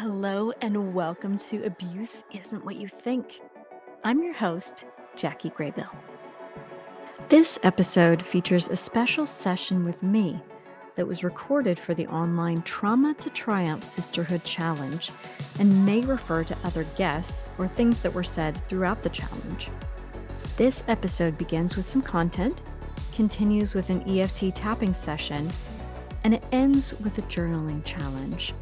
Hello, and welcome to Abuse Isn't What You Think. I'm your host, Jackie Graybill. This episode features a special session with me that was recorded for the online Trauma to Triumph Sisterhood Challenge and may refer to other guests or things that were said throughout the challenge. This episode begins with some content, continues with an EFT tapping session, and it ends with a journaling challenge.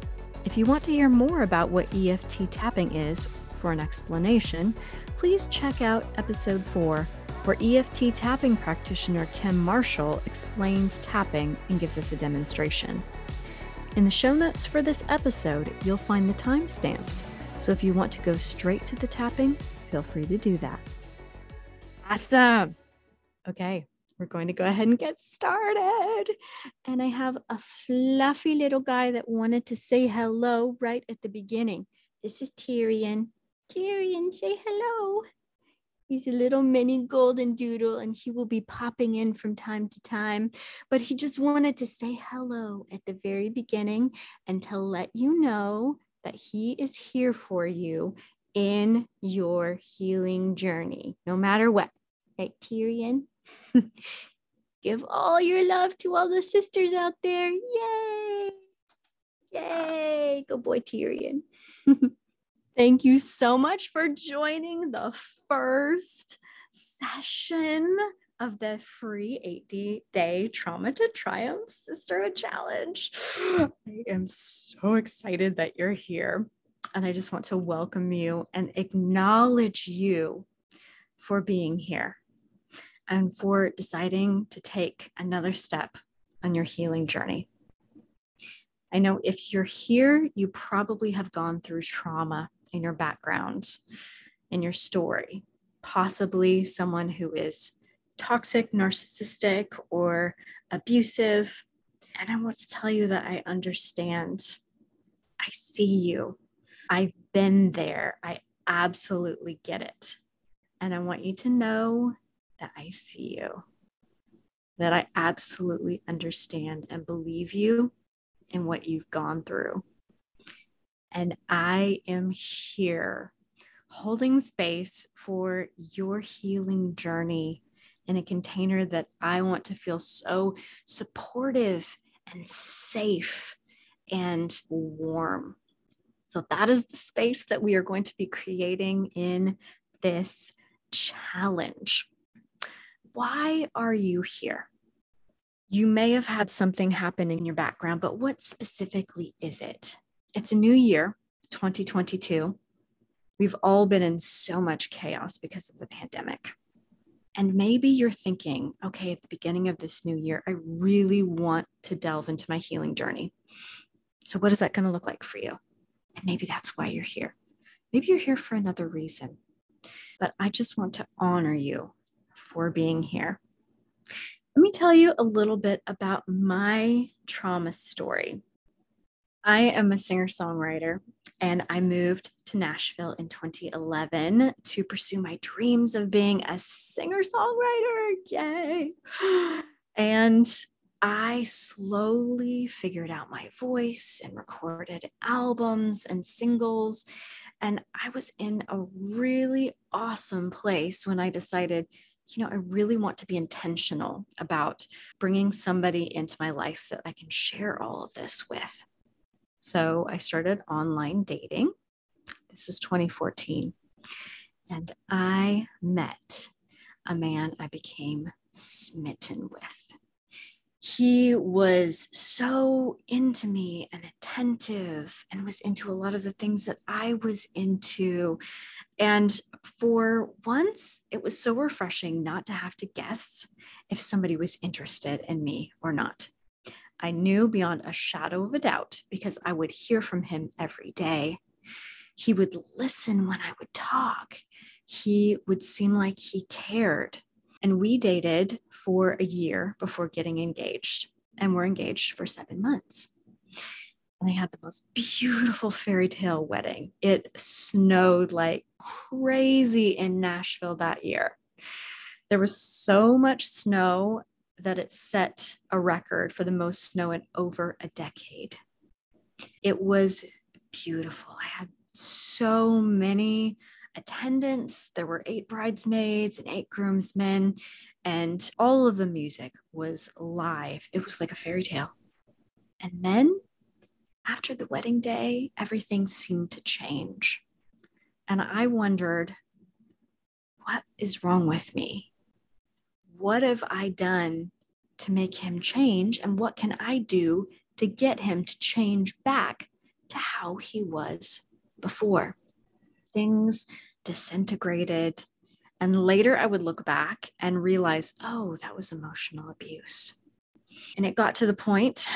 If you want to hear more about what EFT tapping is for an explanation, please check out episode 4, where EFT tapping practitioner Kim Marshall explains tapping and gives us a demonstration. In the show notes for this episode, you'll find the timestamps, so if you want to go straight to the tapping, feel free to do that. Awesome. Okay, we're going to go ahead and get started. And I have a fluffy little guy that wanted to say hello right at the beginning. This is Tyrion. Tyrion, say hello. He's a little mini golden doodle and he will be popping in from time to time. But he just wanted to say hello at the very beginning and to let you know that he is here for you in your healing journey, no matter what. Right, Tyrion? Give all your love to all the sisters out there. Yay! Yay! Go boy, Tyrion. Thank you so much for joining the first session of the free 80 day Trauma to Triumph Sisterhood Challenge. I am so excited that you're here. And I just want to welcome you and acknowledge you for being here and for deciding to take another step on your healing journey. I know if you're here, you probably have gone through trauma in your background, in your story, possibly someone who is toxic, narcissistic, or abusive. And I want to tell you that I understand. I see you. I've been there. I absolutely get it. And I want you to know that I see you, that I absolutely understand and believe you in what you've gone through. And I am here holding space for your healing journey in a container that I want to feel so supportive and safe and warm. So, that is the space that we are going to be creating in this challenge why are you here? You may have had something happen in your background, but what specifically is it? It's a new year, 2022. We've all been in so much chaos because of the pandemic. And maybe you're thinking, okay, at the beginning of this new year, I really want to delve into my healing journey. So, what is that going to look like for you? And maybe that's why you're here. Maybe you're here for another reason. But I just want to honor you for being here. Let me tell you a little bit about my trauma story. I am a singer songwriter and I moved to Nashville in 2011 to pursue my dreams of being a singer songwriter. Yay! And I slowly figured out my voice and recorded albums and singles. And I was in a really awesome place when I decided you know, I really want to be intentional about bringing somebody into my life that I can share all of this with. So I started online dating. This is 2014. And I met a man I became smitten with he was so into me and attentive and was into a lot of the things that I was into. And for once, it was so refreshing not to have to guess if somebody was interested in me or not. I knew beyond a shadow of a doubt because I would hear from him every day. He would listen when I would talk. He would seem like he cared. And we dated for a year before getting engaged, and we're engaged for seven months. And I had the most beautiful fairy tale wedding. It snowed like crazy in Nashville that year. There was so much snow that it set a record for the most snow in over a decade. It was beautiful. I had so many attendants. There were eight bridesmaids and eight groomsmen, and all of the music was live. It was like a fairy tale. And then after the wedding day, everything seemed to change. And I wondered, what is wrong with me? What have I done to make him change? And what can I do to get him to change back to how he was before? Things disintegrated. And later I would look back and realize, oh, that was emotional abuse. And it got to the point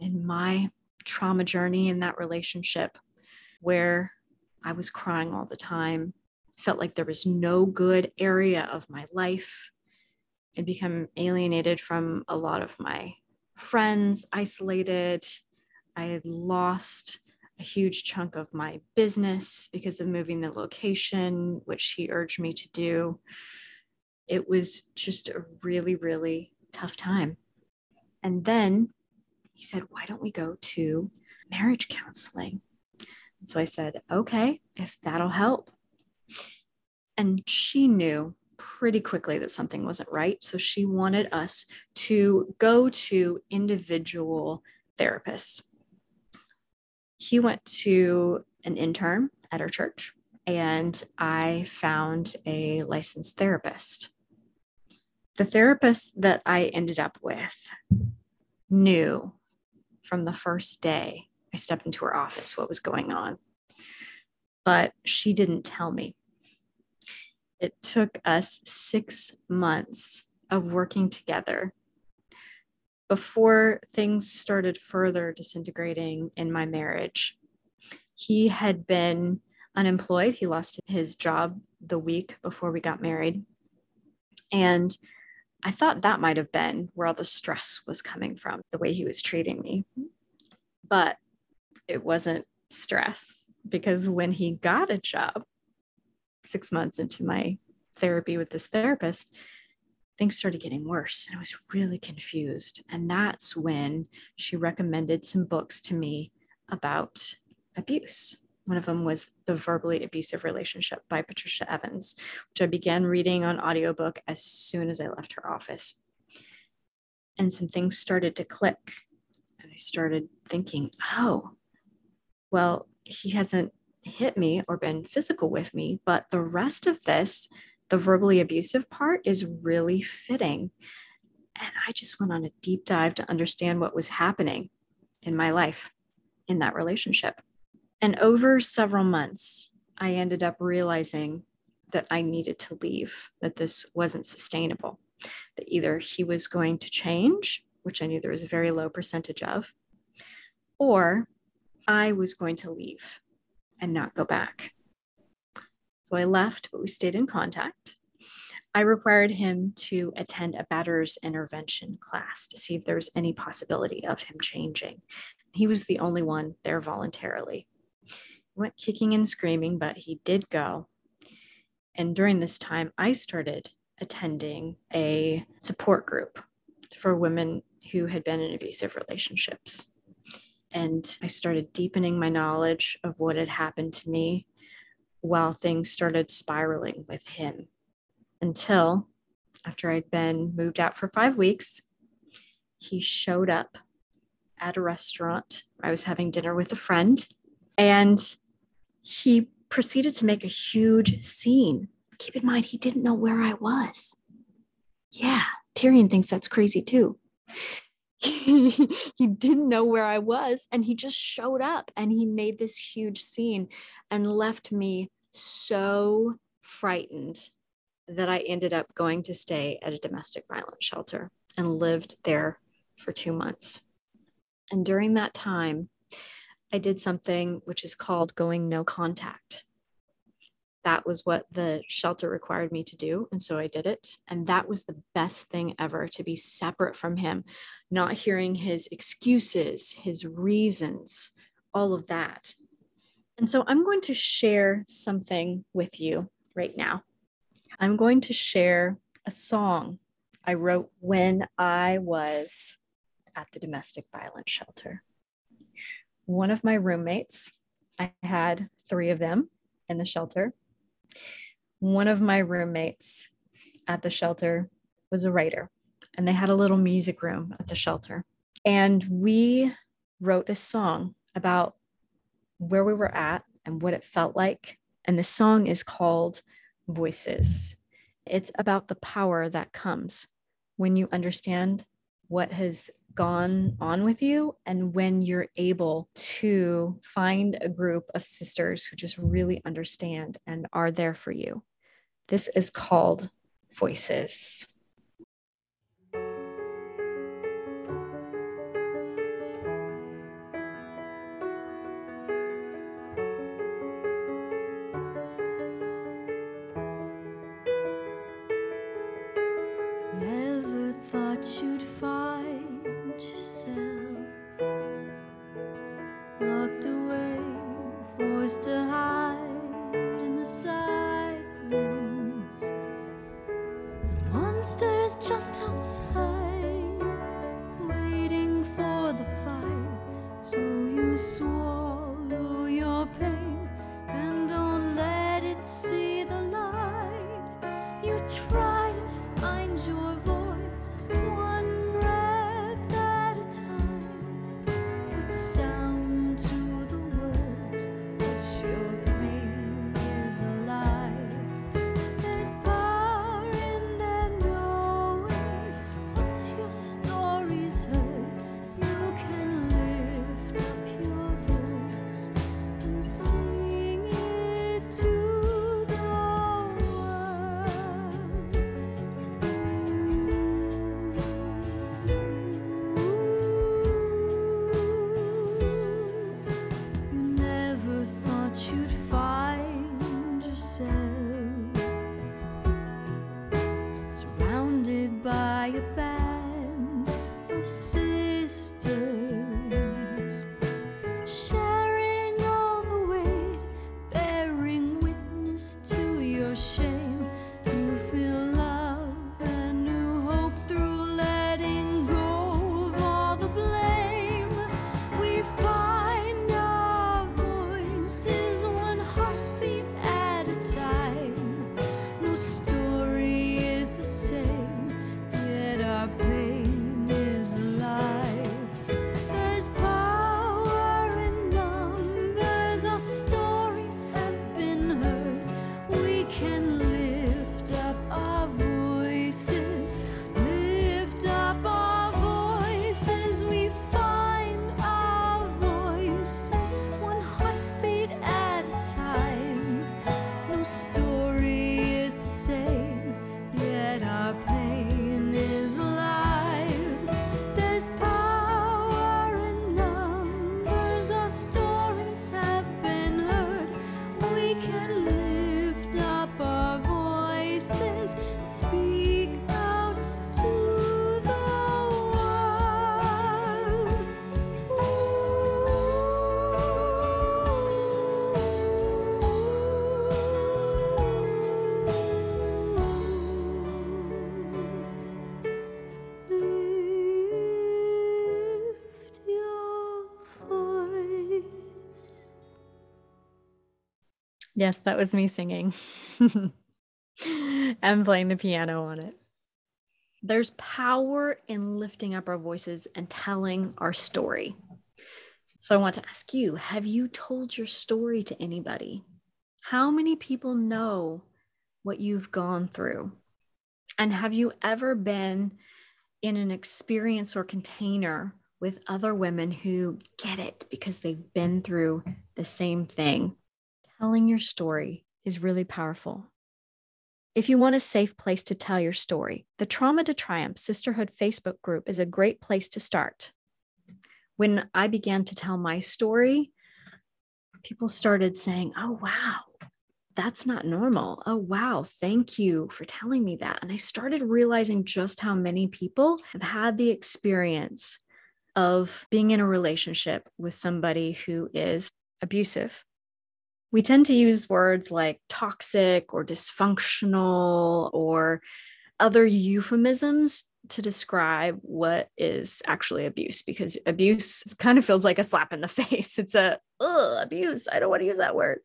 in my trauma journey in that relationship where I was crying all the time, felt like there was no good area of my life. I'd become alienated from a lot of my friends, isolated. I had lost a huge chunk of my business because of moving the location, which he urged me to do. It was just a really, really tough time. And then he said, Why don't we go to marriage counseling? And so I said, Okay, if that'll help. And she knew pretty quickly that something wasn't right. So she wanted us to go to individual therapists. He went to an intern at our church, and I found a licensed therapist. The therapist that I ended up with knew from the first day I stepped into her office what was going on. But she didn't tell me. It took us six months of working together before things started further disintegrating in my marriage. He had been unemployed. He lost his job the week before we got married. And I thought that might have been where all the stress was coming from, the way he was treating me. But it wasn't stress because when he got a job, six months into my therapy with this therapist, things started getting worse and I was really confused. And that's when she recommended some books to me about abuse. One of them was The Verbally Abusive Relationship by Patricia Evans, which I began reading on audiobook as soon as I left her office. And some things started to click. And I started thinking, oh, well, he hasn't hit me or been physical with me, but the rest of this, the verbally abusive part, is really fitting. And I just went on a deep dive to understand what was happening in my life in that relationship. And over several months, I ended up realizing that I needed to leave, that this wasn't sustainable, that either he was going to change, which I knew there was a very low percentage of, or I was going to leave and not go back. So I left, but we stayed in contact. I required him to attend a batter's intervention class to see if there was any possibility of him changing. He was the only one there voluntarily He went kicking and screaming, but he did go. And during this time, I started attending a support group for women who had been in abusive relationships. And I started deepening my knowledge of what had happened to me while things started spiraling with him until after I'd been moved out for five weeks, he showed up at a restaurant. I was having dinner with a friend, and he proceeded to make a huge scene. Keep in mind, he didn't know where I was. Yeah, Tyrion thinks that's crazy too. he didn't know where I was, and he just showed up and he made this huge scene and left me so frightened that I ended up going to stay at a domestic violence shelter and lived there for two months. And during that time, I did something which is called going no contact. That was what the shelter required me to do. And so I did it. And that was the best thing ever to be separate from him, not hearing his excuses, his reasons, all of that. And so I'm going to share something with you right now. I'm going to share a song I wrote when I was at the domestic violence shelter one of my roommates, I had three of them in the shelter. One of my roommates at the shelter was a writer, and they had a little music room at the shelter. And we wrote a song about where we were at and what it felt like. And the song is called Voices. It's about the power that comes when you understand what has gone on with you and when you're able to find a group of sisters who just really understand and are there for you. This is called Voices. Yes, that was me singing and playing the piano on it. There's power in lifting up our voices and telling our story. So I want to ask you have you told your story to anybody? How many people know what you've gone through? And have you ever been in an experience or container with other women who get it because they've been through the same thing? Telling your story is really powerful. If you want a safe place to tell your story, the Trauma to Triumph Sisterhood Facebook group is a great place to start. When I began to tell my story, people started saying, Oh, wow, that's not normal. Oh, wow, thank you for telling me that. And I started realizing just how many people have had the experience of being in a relationship with somebody who is abusive we tend to use words like toxic or dysfunctional or other euphemisms to describe what is actually abuse because abuse kind of feels like a slap in the face. It's a abuse. I don't want to use that word.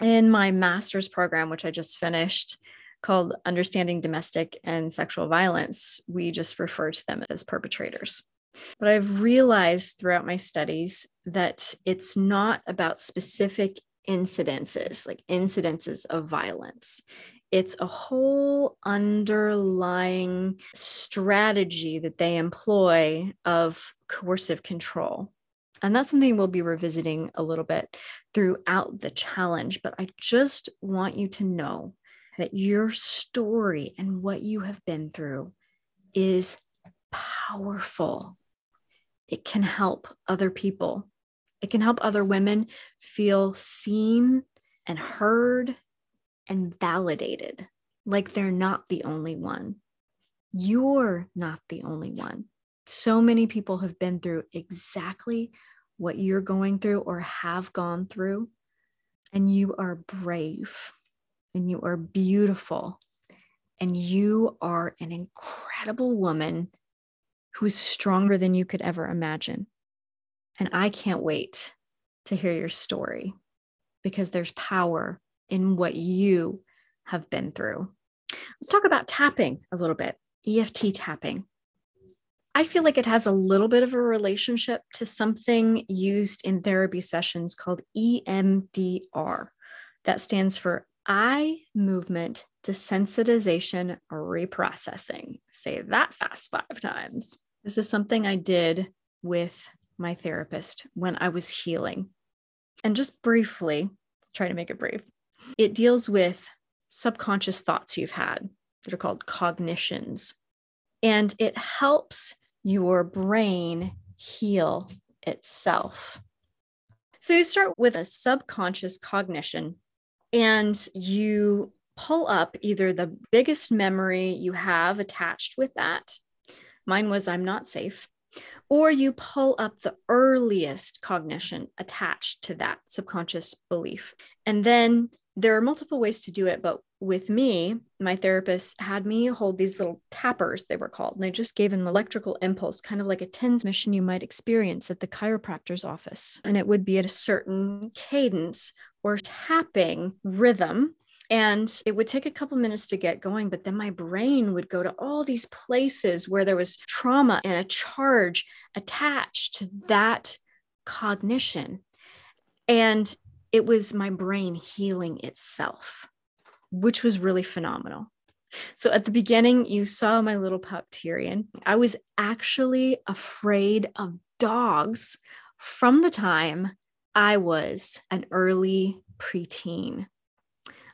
In my master's program, which I just finished, called Understanding Domestic and Sexual Violence, we just refer to them as perpetrators. But I've realized throughout my studies that it's not about specific incidences, like incidences of violence it's a whole underlying strategy that they employ of coercive control. And that's something we'll be revisiting a little bit throughout the challenge. But I just want you to know that your story and what you have been through is powerful. It can help other people, it can help other women feel seen and heard and validated, like they're not the only one. You're not the only one. So many people have been through exactly what you're going through or have gone through, and you are brave and you are beautiful and you are an incredible woman who is stronger than you could ever imagine. And I can't wait to hear your story because there's power in what you have been through. Let's talk about tapping a little bit, EFT tapping. I feel like it has a little bit of a relationship to something used in therapy sessions called EMDR. That stands for eye movement desensitization reprocessing. Say that fast five times. This is something I did with my therapist when I was healing. And just briefly, try to make it brief. It deals with subconscious thoughts you've had that are called cognitions. And it helps your brain heal itself. So you start with a subconscious cognition and you pull up either the biggest memory you have attached with that. Mine was I'm not safe. Or you pull up the earliest cognition attached to that subconscious belief. And then there are multiple ways to do it, but with me, my therapist had me hold these little tappers, they were called, and they just gave an electrical impulse, kind of like a TENS machine you might experience at the chiropractor's office. And it would be at a certain cadence or tapping rhythm. And it would take a couple minutes to get going, but then my brain would go to all these places where there was trauma and a charge attached to that cognition. And it was my brain healing itself, which was really phenomenal. So at the beginning, you saw my little pup Tyrion. I was actually afraid of dogs from the time I was an early preteen.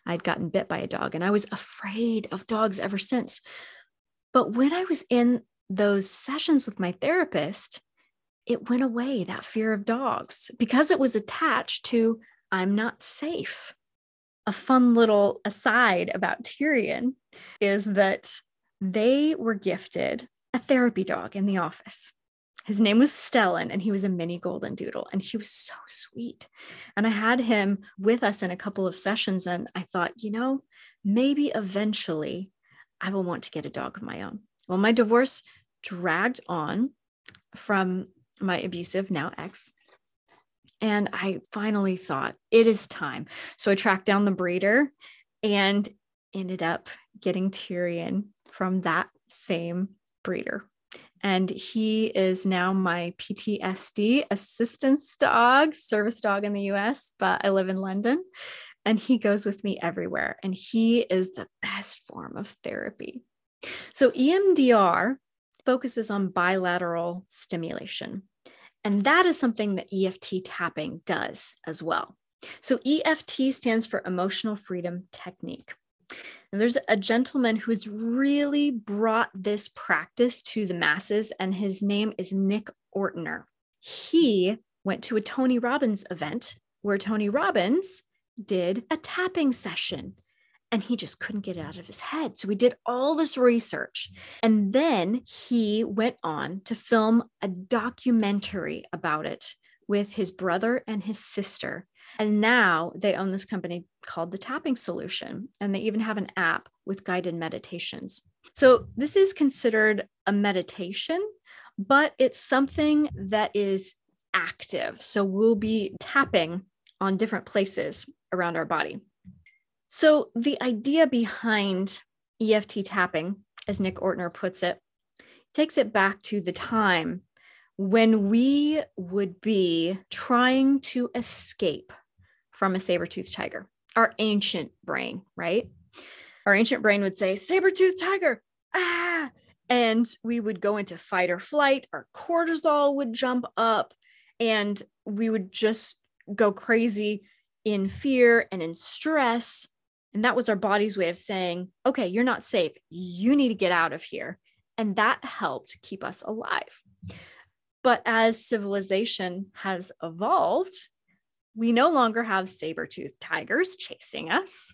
I'd gotten bit by a dog and I was afraid of dogs ever since. But when I was in those sessions with my therapist, it went away, that fear of dogs, because it was attached to I'm not safe. A fun little aside about Tyrion is that they were gifted a therapy dog in the office. His name was Stellan, and he was a mini golden doodle, and he was so sweet. And I had him with us in a couple of sessions, and I thought, you know, maybe eventually I will want to get a dog of my own. Well, my divorce dragged on from my abusive, now ex, and I finally thought it is time. So I tracked down the breeder and ended up getting Tyrion from that same breeder. And he is now my PTSD assistance dog, service dog in the US, but I live in London. And he goes with me everywhere. And he is the best form of therapy. So EMDR focuses on bilateral stimulation. And that is something that EFT tapping does as well. So EFT stands for Emotional Freedom Technique. And there's a gentleman who has really brought this practice to the masses, and his name is Nick Ortner. He went to a Tony Robbins event where Tony Robbins did a tapping session and he just couldn't get it out of his head. So we did all this research. And then he went on to film a documentary about it with his brother and his sister. And now they own this company called The Tapping Solution. And they even have an app with guided meditations. So, this is considered a meditation, but it's something that is active. So, we'll be tapping on different places around our body. So, the idea behind EFT tapping, as Nick Ortner puts it, takes it back to the time when we would be trying to escape from a saber-toothed tiger, our ancient brain, right? Our ancient brain would say, saber-toothed tiger, ah, and we would go into fight or flight, our cortisol would jump up, and we would just go crazy in fear and in stress. And that was our body's way of saying, okay, you're not safe. You need to get out of here. And that helped keep us alive. But as civilization has evolved, we no longer have saber-toothed tigers chasing us.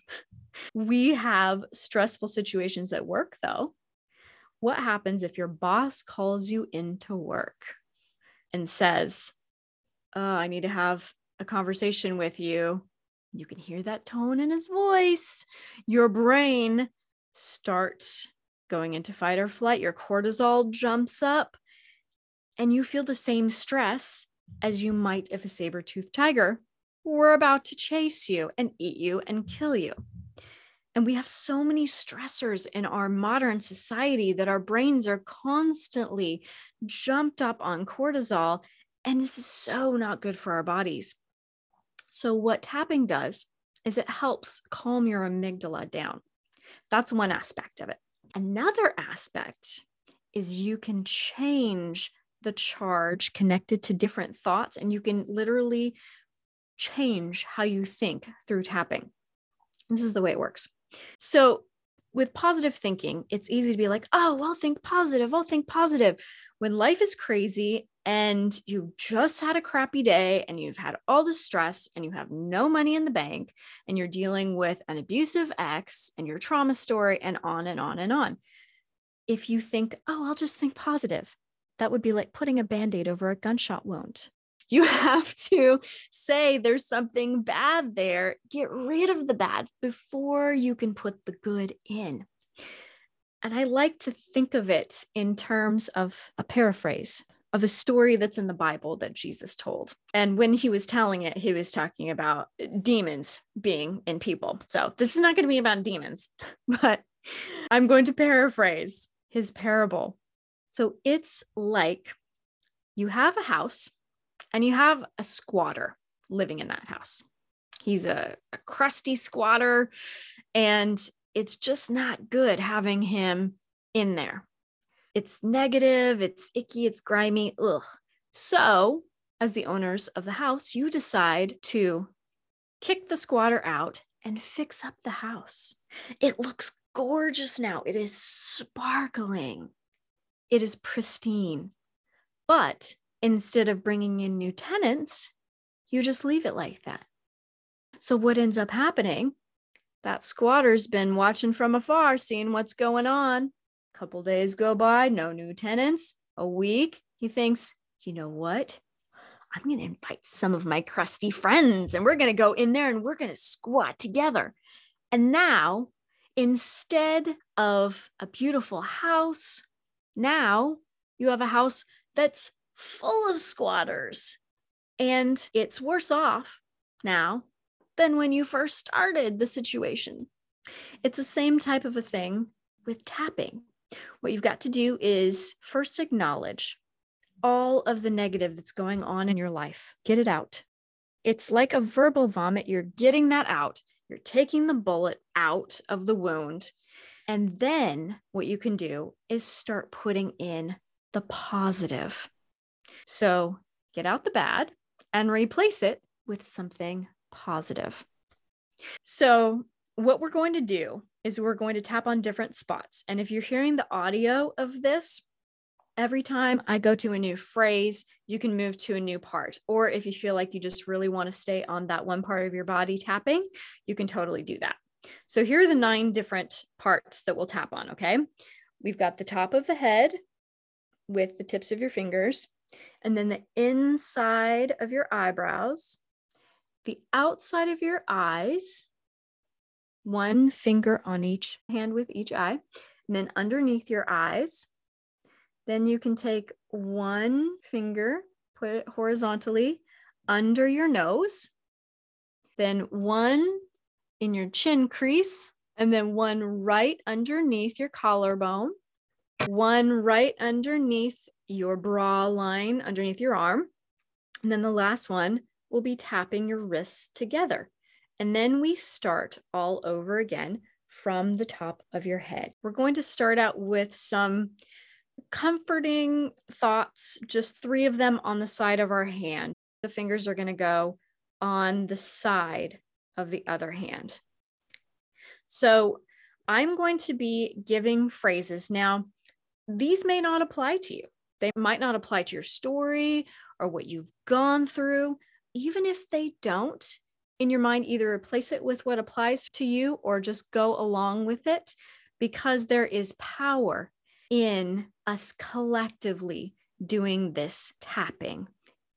We have stressful situations at work, though. What happens if your boss calls you into work and says, oh, I need to have a conversation with you? You can hear that tone in his voice. Your brain starts going into fight or flight. Your cortisol jumps up and you feel the same stress as you might if a saber-toothed tiger were about to chase you and eat you and kill you. And we have so many stressors in our modern society that our brains are constantly jumped up on cortisol. And this is so not good for our bodies. So, what tapping does is it helps calm your amygdala down. That's one aspect of it. Another aspect is you can change the charge connected to different thoughts, and you can literally change how you think through tapping. This is the way it works. So, with positive thinking, it's easy to be like, oh, I'll think positive, I'll think positive. When life is crazy and you just had a crappy day and you've had all the stress and you have no money in the bank and you're dealing with an abusive ex and your trauma story and on and on and on. If you think, oh, I'll just think positive, that would be like putting a band aid over a gunshot wound. You have to say there's something bad there. Get rid of the bad before you can put the good in. And I like to think of it in terms of a paraphrase of a story that's in the Bible that Jesus told. And when he was telling it, he was talking about demons being in people. So this is not going to be about demons, but I'm going to paraphrase his parable. So it's like you have a house and you have a squatter living in that house. He's a, a crusty squatter, and it's just not good having him in there. It's negative, it's icky, it's grimy. Ugh. So, as the owners of the house, you decide to kick the squatter out and fix up the house. It looks gorgeous now. It is sparkling. It is pristine. But instead of bringing in new tenants, you just leave it like that. So, what ends up happening? That squatter's been watching from afar, seeing what's going on. A couple days go by, no new tenants. A week, he thinks, you know what? I'm going to invite some of my crusty friends and we're going to go in there and we're going to squat together. And now, instead of a beautiful house, now you have a house that's full of squatters. And it's worse off now than when you first started the situation. It's the same type of a thing with tapping. What you've got to do is first acknowledge all of the negative that's going on in your life, get it out. It's like a verbal vomit. You're getting that out, you're taking the bullet out of the wound. And then what you can do is start putting in the positive. So get out the bad and replace it with something positive. So, what we're going to do is we're going to tap on different spots. And if you're hearing the audio of this, every time I go to a new phrase, you can move to a new part. Or if you feel like you just really want to stay on that one part of your body tapping, you can totally do that. So, here are the nine different parts that we'll tap on. Okay. We've got the top of the head with the tips of your fingers and then the inside of your eyebrows, the outside of your eyes, one finger on each hand with each eye, and then underneath your eyes. Then you can take one finger, put it horizontally under your nose, then one in your chin crease, and then one right underneath your collarbone, one right underneath your bra line, underneath your arm. And then the last one will be tapping your wrists together. And then we start all over again from the top of your head. We're going to start out with some comforting thoughts, just three of them on the side of our hand. The fingers are going to go on the side of the other hand. So I'm going to be giving phrases. Now, these may not apply to you. They might not apply to your story or what you've gone through. Even if they don't, in your mind, either replace it with what applies to you or just go along with it because there is power in us collectively doing this tapping,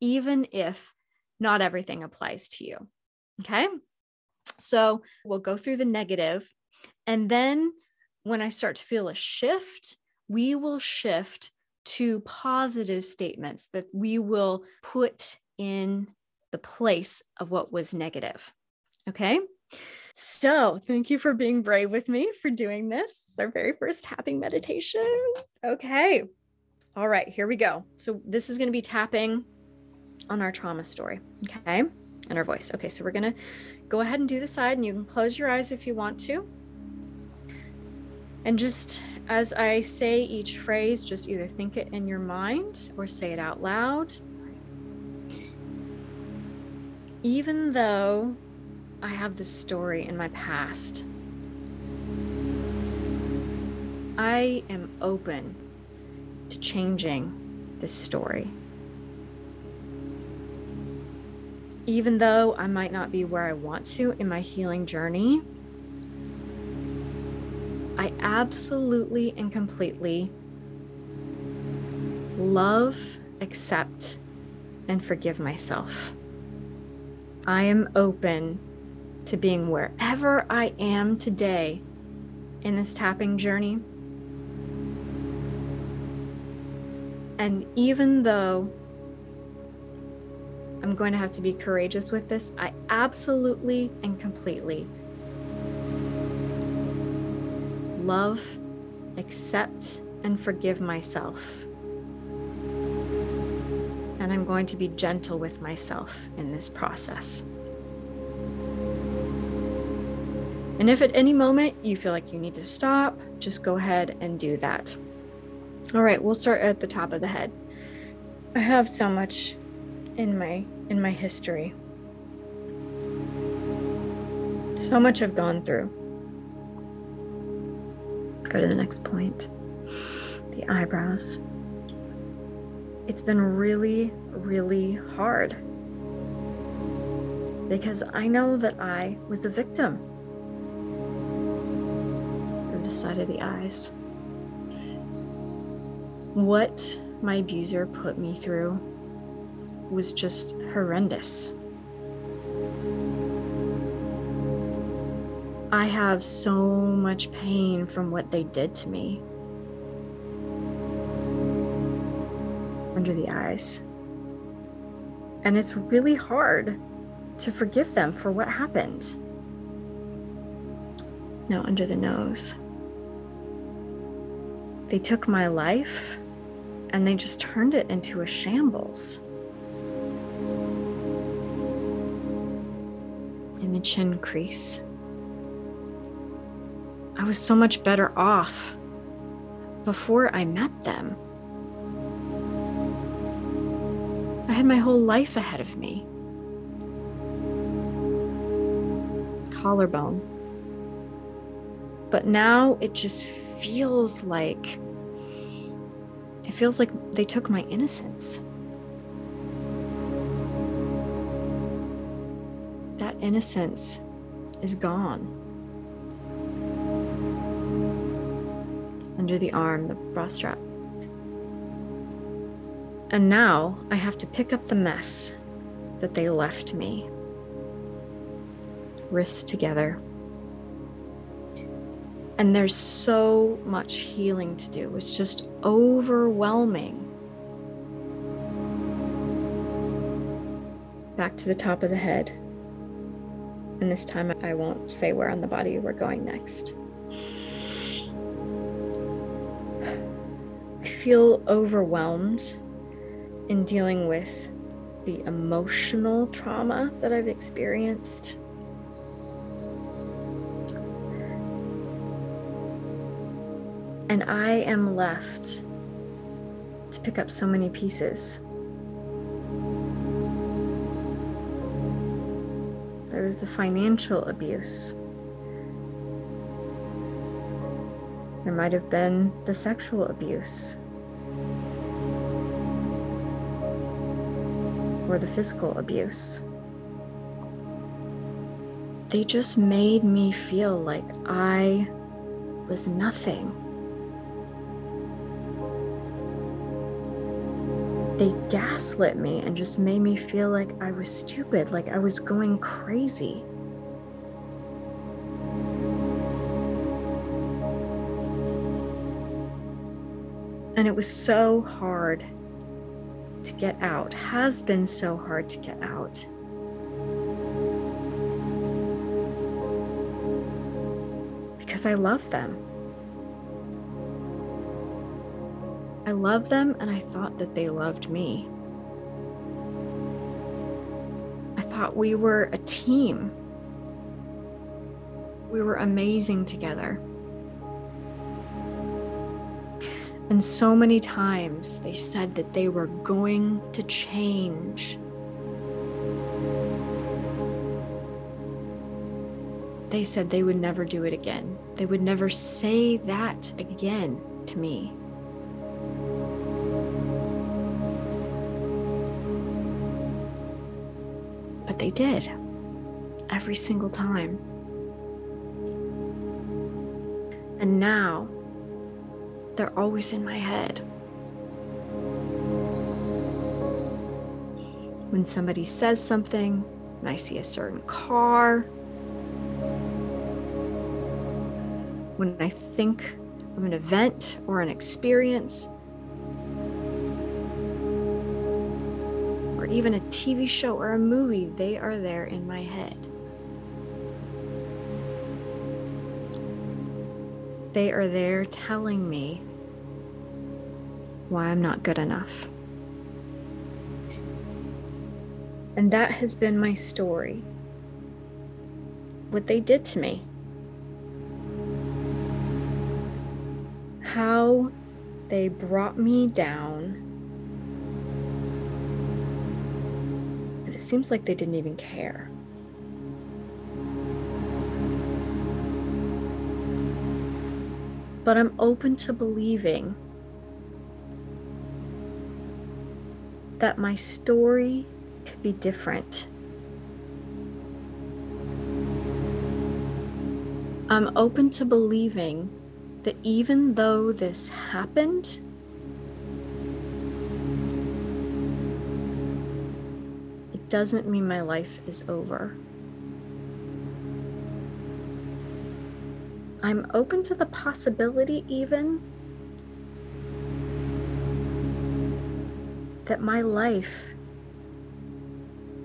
even if not everything applies to you. Okay. So we'll go through the negative, And then when I start to feel a shift, we will shift to positive statements that we will put in the place of what was negative. Okay. So, thank you for being brave with me for doing this. Our very first tapping meditation. Okay. All right, here we go. So, this is going to be tapping on our trauma story. Okay. And our voice. Okay. So, we're going to go ahead and do the side, and you can close your eyes if you want to. And just as I say each phrase, just either think it in your mind or say it out loud. Even though I have this story in my past, I am open to changing this story. Even though I might not be where I want to in my healing journey, I absolutely and completely love, accept, and forgive myself. I am open to being wherever I am today in this tapping journey. And even though I'm going to have to be courageous with this, I absolutely and completely love, accept, and forgive myself. And I'm going to be gentle with myself in this process. And if at any moment you feel like you need to stop, just go ahead and do that. All right, we'll start at the top of the head. I have so much in my in my history. So much I've gone through. Go to the next point the eyebrows. It's been really, really hard because I know that I was a victim. To the side of the eyes. What my abuser put me through was just horrendous. I have so much pain from what they did to me. Under the eyes. And it's really hard to forgive them for what happened. Now, under the nose. They took my life and they just turned it into a shambles. In the chin crease. I was so much better off before I met them. I had my whole life ahead of me. Collarbone. But now it just feels like it feels like they took my innocence. That innocence is gone. Under the arm, the bra strap. And now I have to pick up the mess that they left me. Wrists together. And there's so much healing to do. It's just overwhelming. Back to the top of the head. And this time I won't say where on the body we're going next. Feel overwhelmed in dealing with the emotional trauma that I've experienced. And I am left to pick up so many pieces. There's the financial abuse. There might have been the sexual abuse. Or the physical abuse. They just made me feel like I was nothing. They gaslit me and just made me feel like I was stupid, like I was going crazy. And it was so hard to get out, has been so hard to get out. Because I love them. I love them and I thought that they loved me. I thought we were a team. We were amazing together. And so many times they said that they were going to change. They said they would never do it again. They would never say that again to me. But they did every single time. And now they're always in my head. When somebody says something, and I see a certain car, when I think of an event or an experience, or even a TV show or a movie, they are there in my head. They are there telling me why I'm not good enough. And that has been my story. What they did to me. How they brought me down. And it seems like they didn't even care. But I'm open to believing that my story could be different. I'm open to believing that even though this happened, it doesn't mean my life is over. I'm open to the possibility, even that my life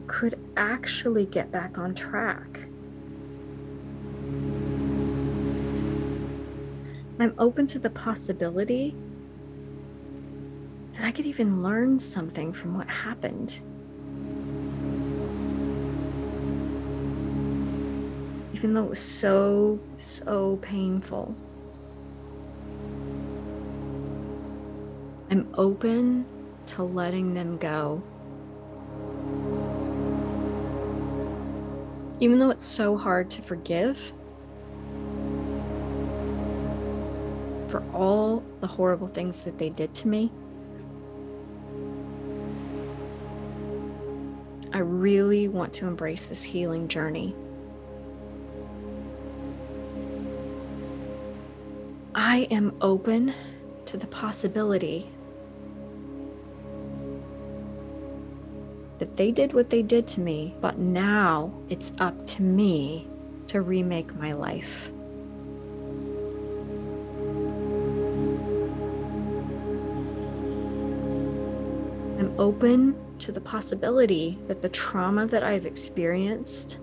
could actually get back on track. I'm open to the possibility that I could even learn something from what happened. Even though it was so, so painful. I'm open to letting them go. Even though it's so hard to forgive for all the horrible things that they did to me, I really want to embrace this healing journey. I am open to the possibility that they did what they did to me, but now it's up to me to remake my life. I'm open to the possibility that the trauma that I've experienced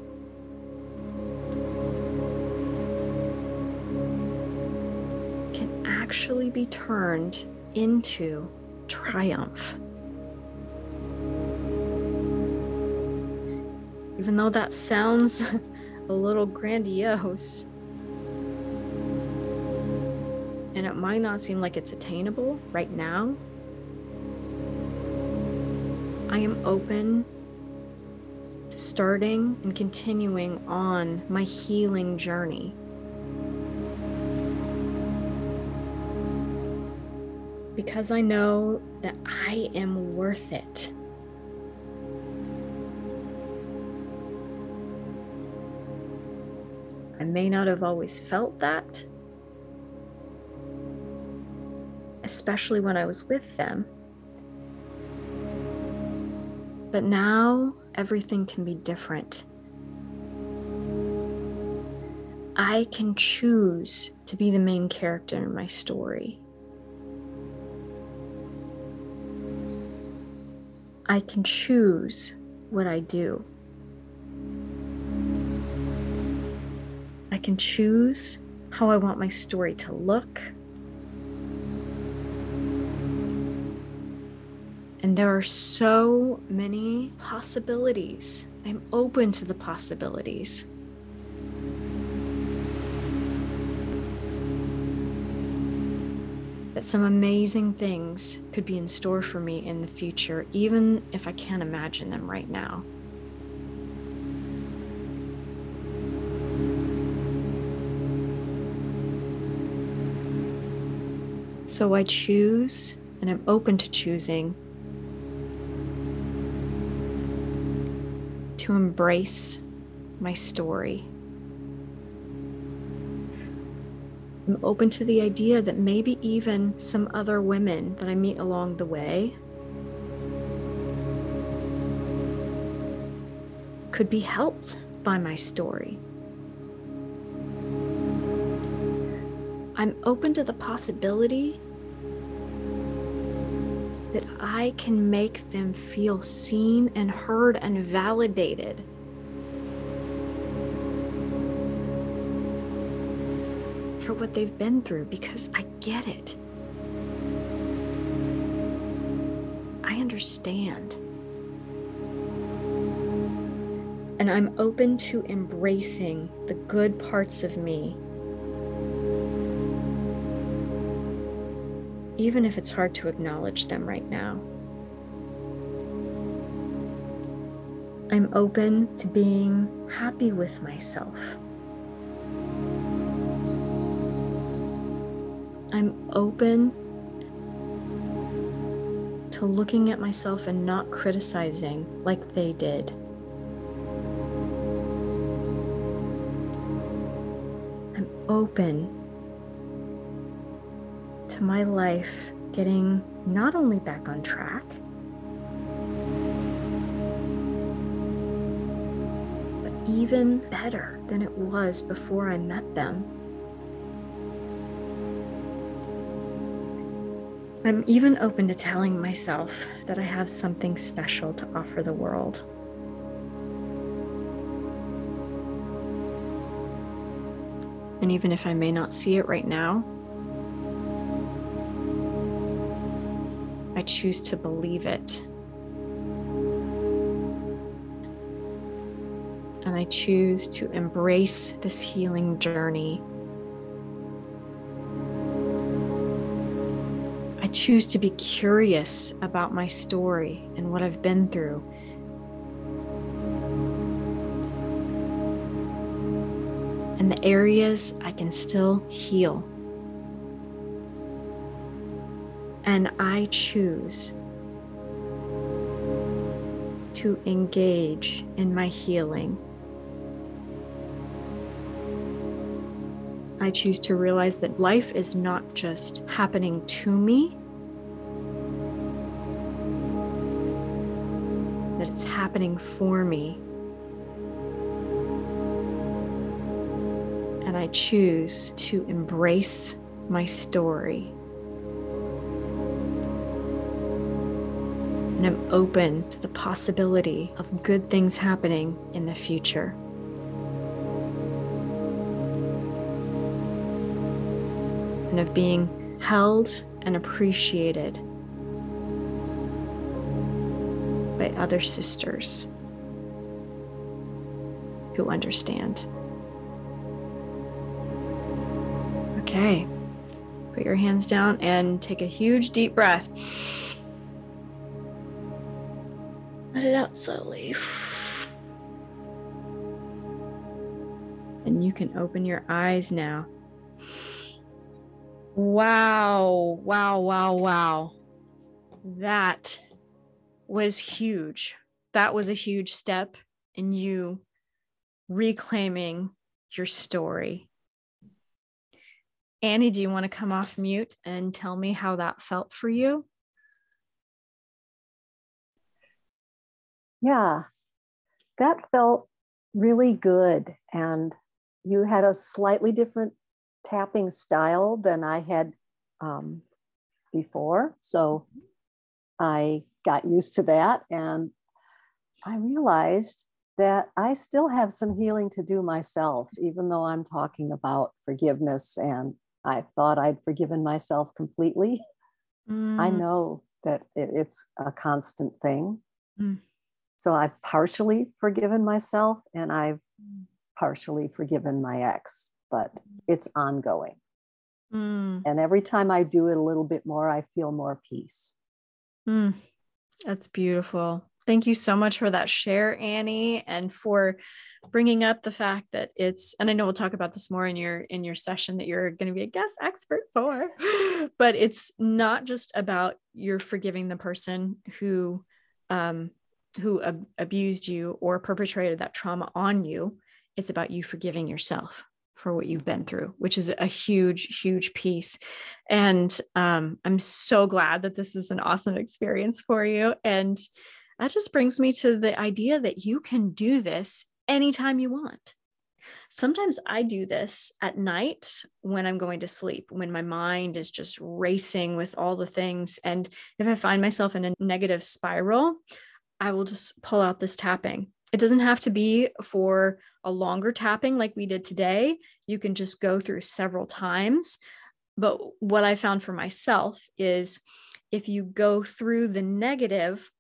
actually be turned into triumph. Even though that sounds a little grandiose, and it might not seem like it's attainable right now, I am open to starting and continuing on my healing journey. Because I know that I am worth it. I may not have always felt that, especially when I was with them. But now everything can be different. I can choose to be the main character in my story. I can choose what I do. I can choose how I want my story to look. And there are so many possibilities. I'm open to the possibilities. Some amazing things could be in store for me in the future, even if I can't imagine them right now. So I choose, and I'm open to choosing to embrace my story. I'm open to the idea that maybe even some other women that I meet along the way could be helped by my story. I'm open to the possibility that I can make them feel seen and heard and validated. For what they've been through because I get it. I understand. And I'm open to embracing the good parts of me even if it's hard to acknowledge them right now. I'm open to being happy with myself. I'm open to looking at myself and not criticizing like they did. I'm open to my life getting not only back on track, but even better than it was before I met them. I'm even open to telling myself that I have something special to offer the world. And even if I may not see it right now, I choose to believe it. And I choose to embrace this healing journey. Choose to be curious about my story and what I've been through. And the areas I can still heal. And I choose to engage in my healing. I choose to realize that life is not just happening to me, happening for me. And I choose to embrace my story. and I'm open to the possibility of good things happening in the future. And of being held and appreciated by other sisters who understand. Okay. Put your hands down and take a huge deep breath. Let it out slowly. And you can open your eyes now. Wow, wow, wow, wow. That was huge. That was a huge step in you reclaiming your story. Annie, do you want to come off mute and tell me how that felt for you? Yeah, that felt really good. And you had a slightly different tapping style than I had um, before. So I got used to that. And I realized that I still have some healing to do myself, even though I'm talking about forgiveness and I thought I'd forgiven myself completely. Mm. I know that it, it's a constant thing. Mm. So I've partially forgiven myself and I've partially forgiven my ex, but it's ongoing. Mm. And every time I do it a little bit more, I feel more peace. That's beautiful. Thank you so much for that share, Annie, and for bringing up the fact that it's and I know we'll talk about this more in your in your session that you're going to be a guest expert for, but it's not just about you're forgiving the person who um who ab- abused you or perpetrated that trauma on you. It's about you forgiving yourself for what you've been through, which is a huge, huge piece. And um, I'm so glad that this is an awesome experience for you. And that just brings me to the idea that you can do this anytime you want. Sometimes I do this at night when I'm going to sleep, when my mind is just racing with all the things. And if I find myself in a negative spiral, I will just pull out this tapping. It doesn't have to be for a longer tapping like we did today. You can just go through several times. But what I found for myself is if you go through the negative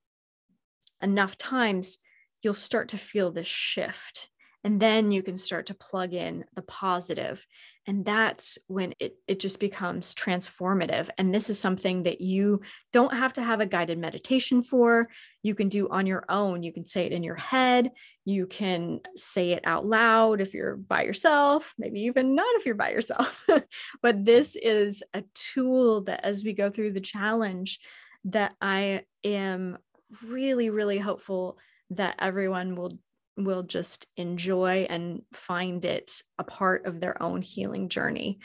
enough times, you'll start to feel this shift. And then you can start to plug in the positive and that's when it, it just becomes transformative and this is something that you don't have to have a guided meditation for. You can do on your own. You can say it in your head. You can say it out loud if you're by yourself maybe even not if you're by yourself. But this is a tool that as we go through the challenge that i am really really hopeful that everyone will will just enjoy and find it a part of their own healing journey.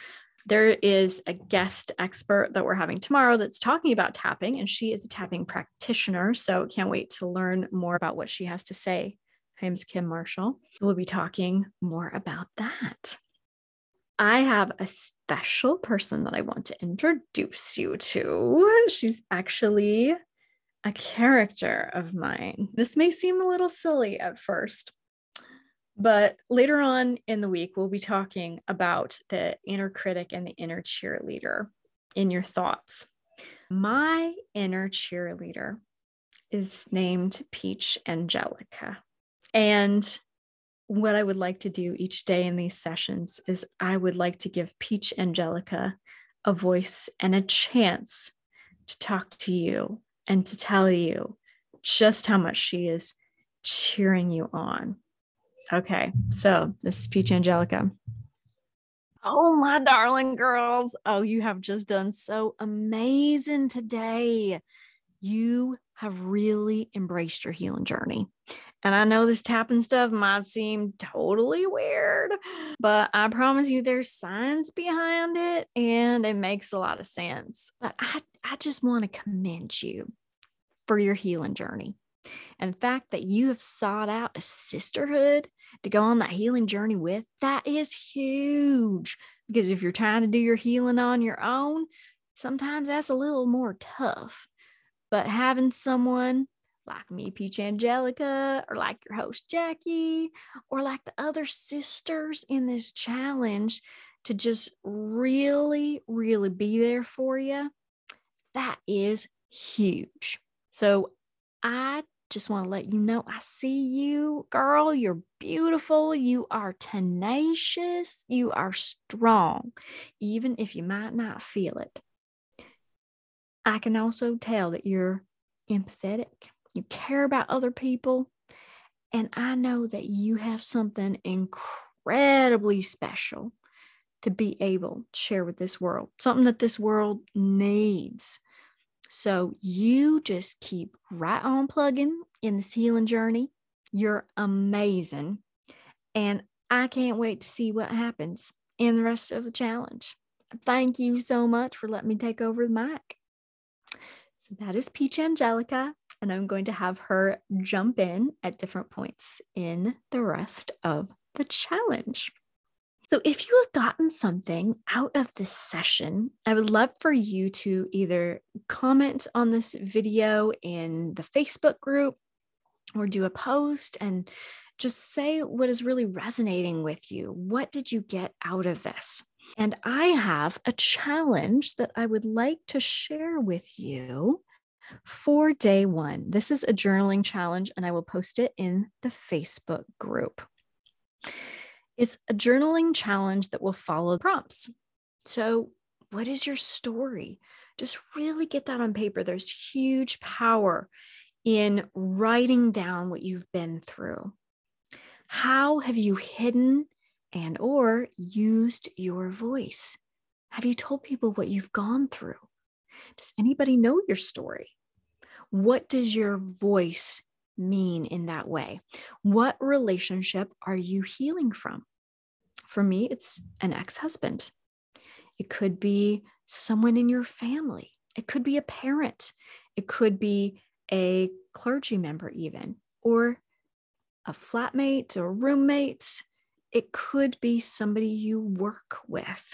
There is a guest expert that we're having tomorrow that's talking about tapping, and she is a tapping practitioner. So can't wait to learn more about what she has to say. Her name's Kim Marshall. We'll be talking more about that. I have a special person that I want to introduce you to. She's actually a character of mine. This may seem a little silly at first, but later on in the week, we'll be talking about the inner critic and the inner cheerleader in your thoughts. My inner cheerleader is named Peach Angelica. And what I would like to do each day in these sessions is I would like to give Peach Angelica a voice and a chance to talk to you and to tell you just how much she is cheering you on. Okay, so this is Peach Angelica. Oh, my darling girls. Oh, you have just done so amazing today. You have really embraced your healing journey. And I know this tapping stuff might seem totally weird, but I promise you there's science behind it and it makes a lot of sense. But I, I just want to commend you for your healing journey. And the fact that you have sought out a sisterhood to go on that healing journey with, that is huge. Because if you're trying to do your healing on your own, sometimes that's a little more tough. But having someone like me, Peach Angelica, or like your host, Jackie, or like the other sisters in this challenge to just really, really be there for you, that is huge. So I just want to let you know I see you, girl. You're beautiful. You are tenacious. You are strong, even if you might not feel it. I can also tell that you're empathetic you care about other people. And I know that you have something incredibly special to be able to share with this world, something that this world needs. So you just keep right on plugging in this healing journey. You're amazing. And I can't wait to see what happens in the rest of the challenge. Thank you so much for letting me take over the mic. So that is Peach Angelica and I'm going to have her jump in at different points in the rest of the challenge. So, if you have gotten something out of this session, I would love for you to either comment on this video in the Facebook group or do a post and just say what is really resonating with you. What did you get out of this? And I have a challenge that I would like to share with you for day one. This is a journaling challenge, and I will post it in the Facebook group. It's a journaling challenge that will follow prompts. So, what is your story? Just really get that on paper. There's huge power in writing down what you've been through. How have you hidden and or used your voice? Have you told people what you've gone through? Does anybody know your story? What does your voice mean in that way? What relationship are you healing from? For me, it's an ex husband. It could be someone in your family. It could be a parent. It could be a clergy member, even, or a flatmate or roommate. It could be somebody you work with.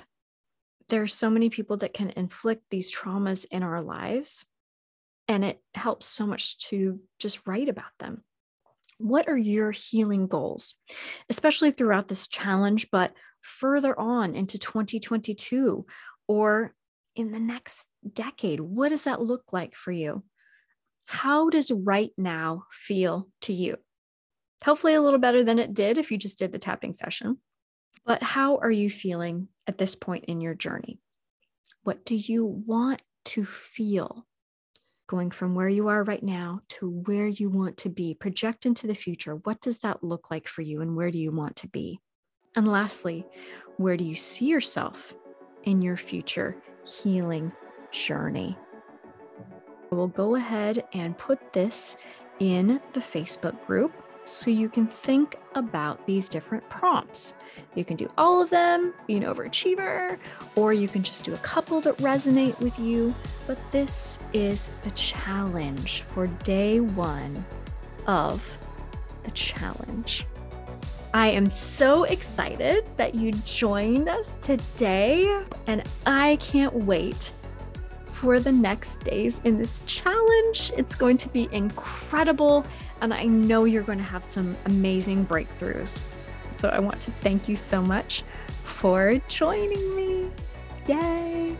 There are so many people that can inflict these traumas in our lives and it helps so much to just write about them. What are your healing goals, especially throughout this challenge, but further on into 2022 or in the next decade? What does that look like for you? How does right now feel to you? Hopefully, a little better than it did if you just did the tapping session. But how are you feeling at this point in your journey? What do you want to feel? Going from where you are right now to where you want to be. Project into the future. What does that look like for you, and where do you want to be? And lastly, where do you see yourself in your future healing journey? I will go ahead and put this in the Facebook group so you can think about these different prompts. You can do all of them, be an overachiever, or you can just do a couple that resonate with you. But this is the challenge for day one of the challenge. I am so excited that you joined us today, and I can't wait for the next days in this challenge. It's going to be incredible, and I know you're going to have some amazing breakthroughs. So I want to thank you so much for joining me. Yay!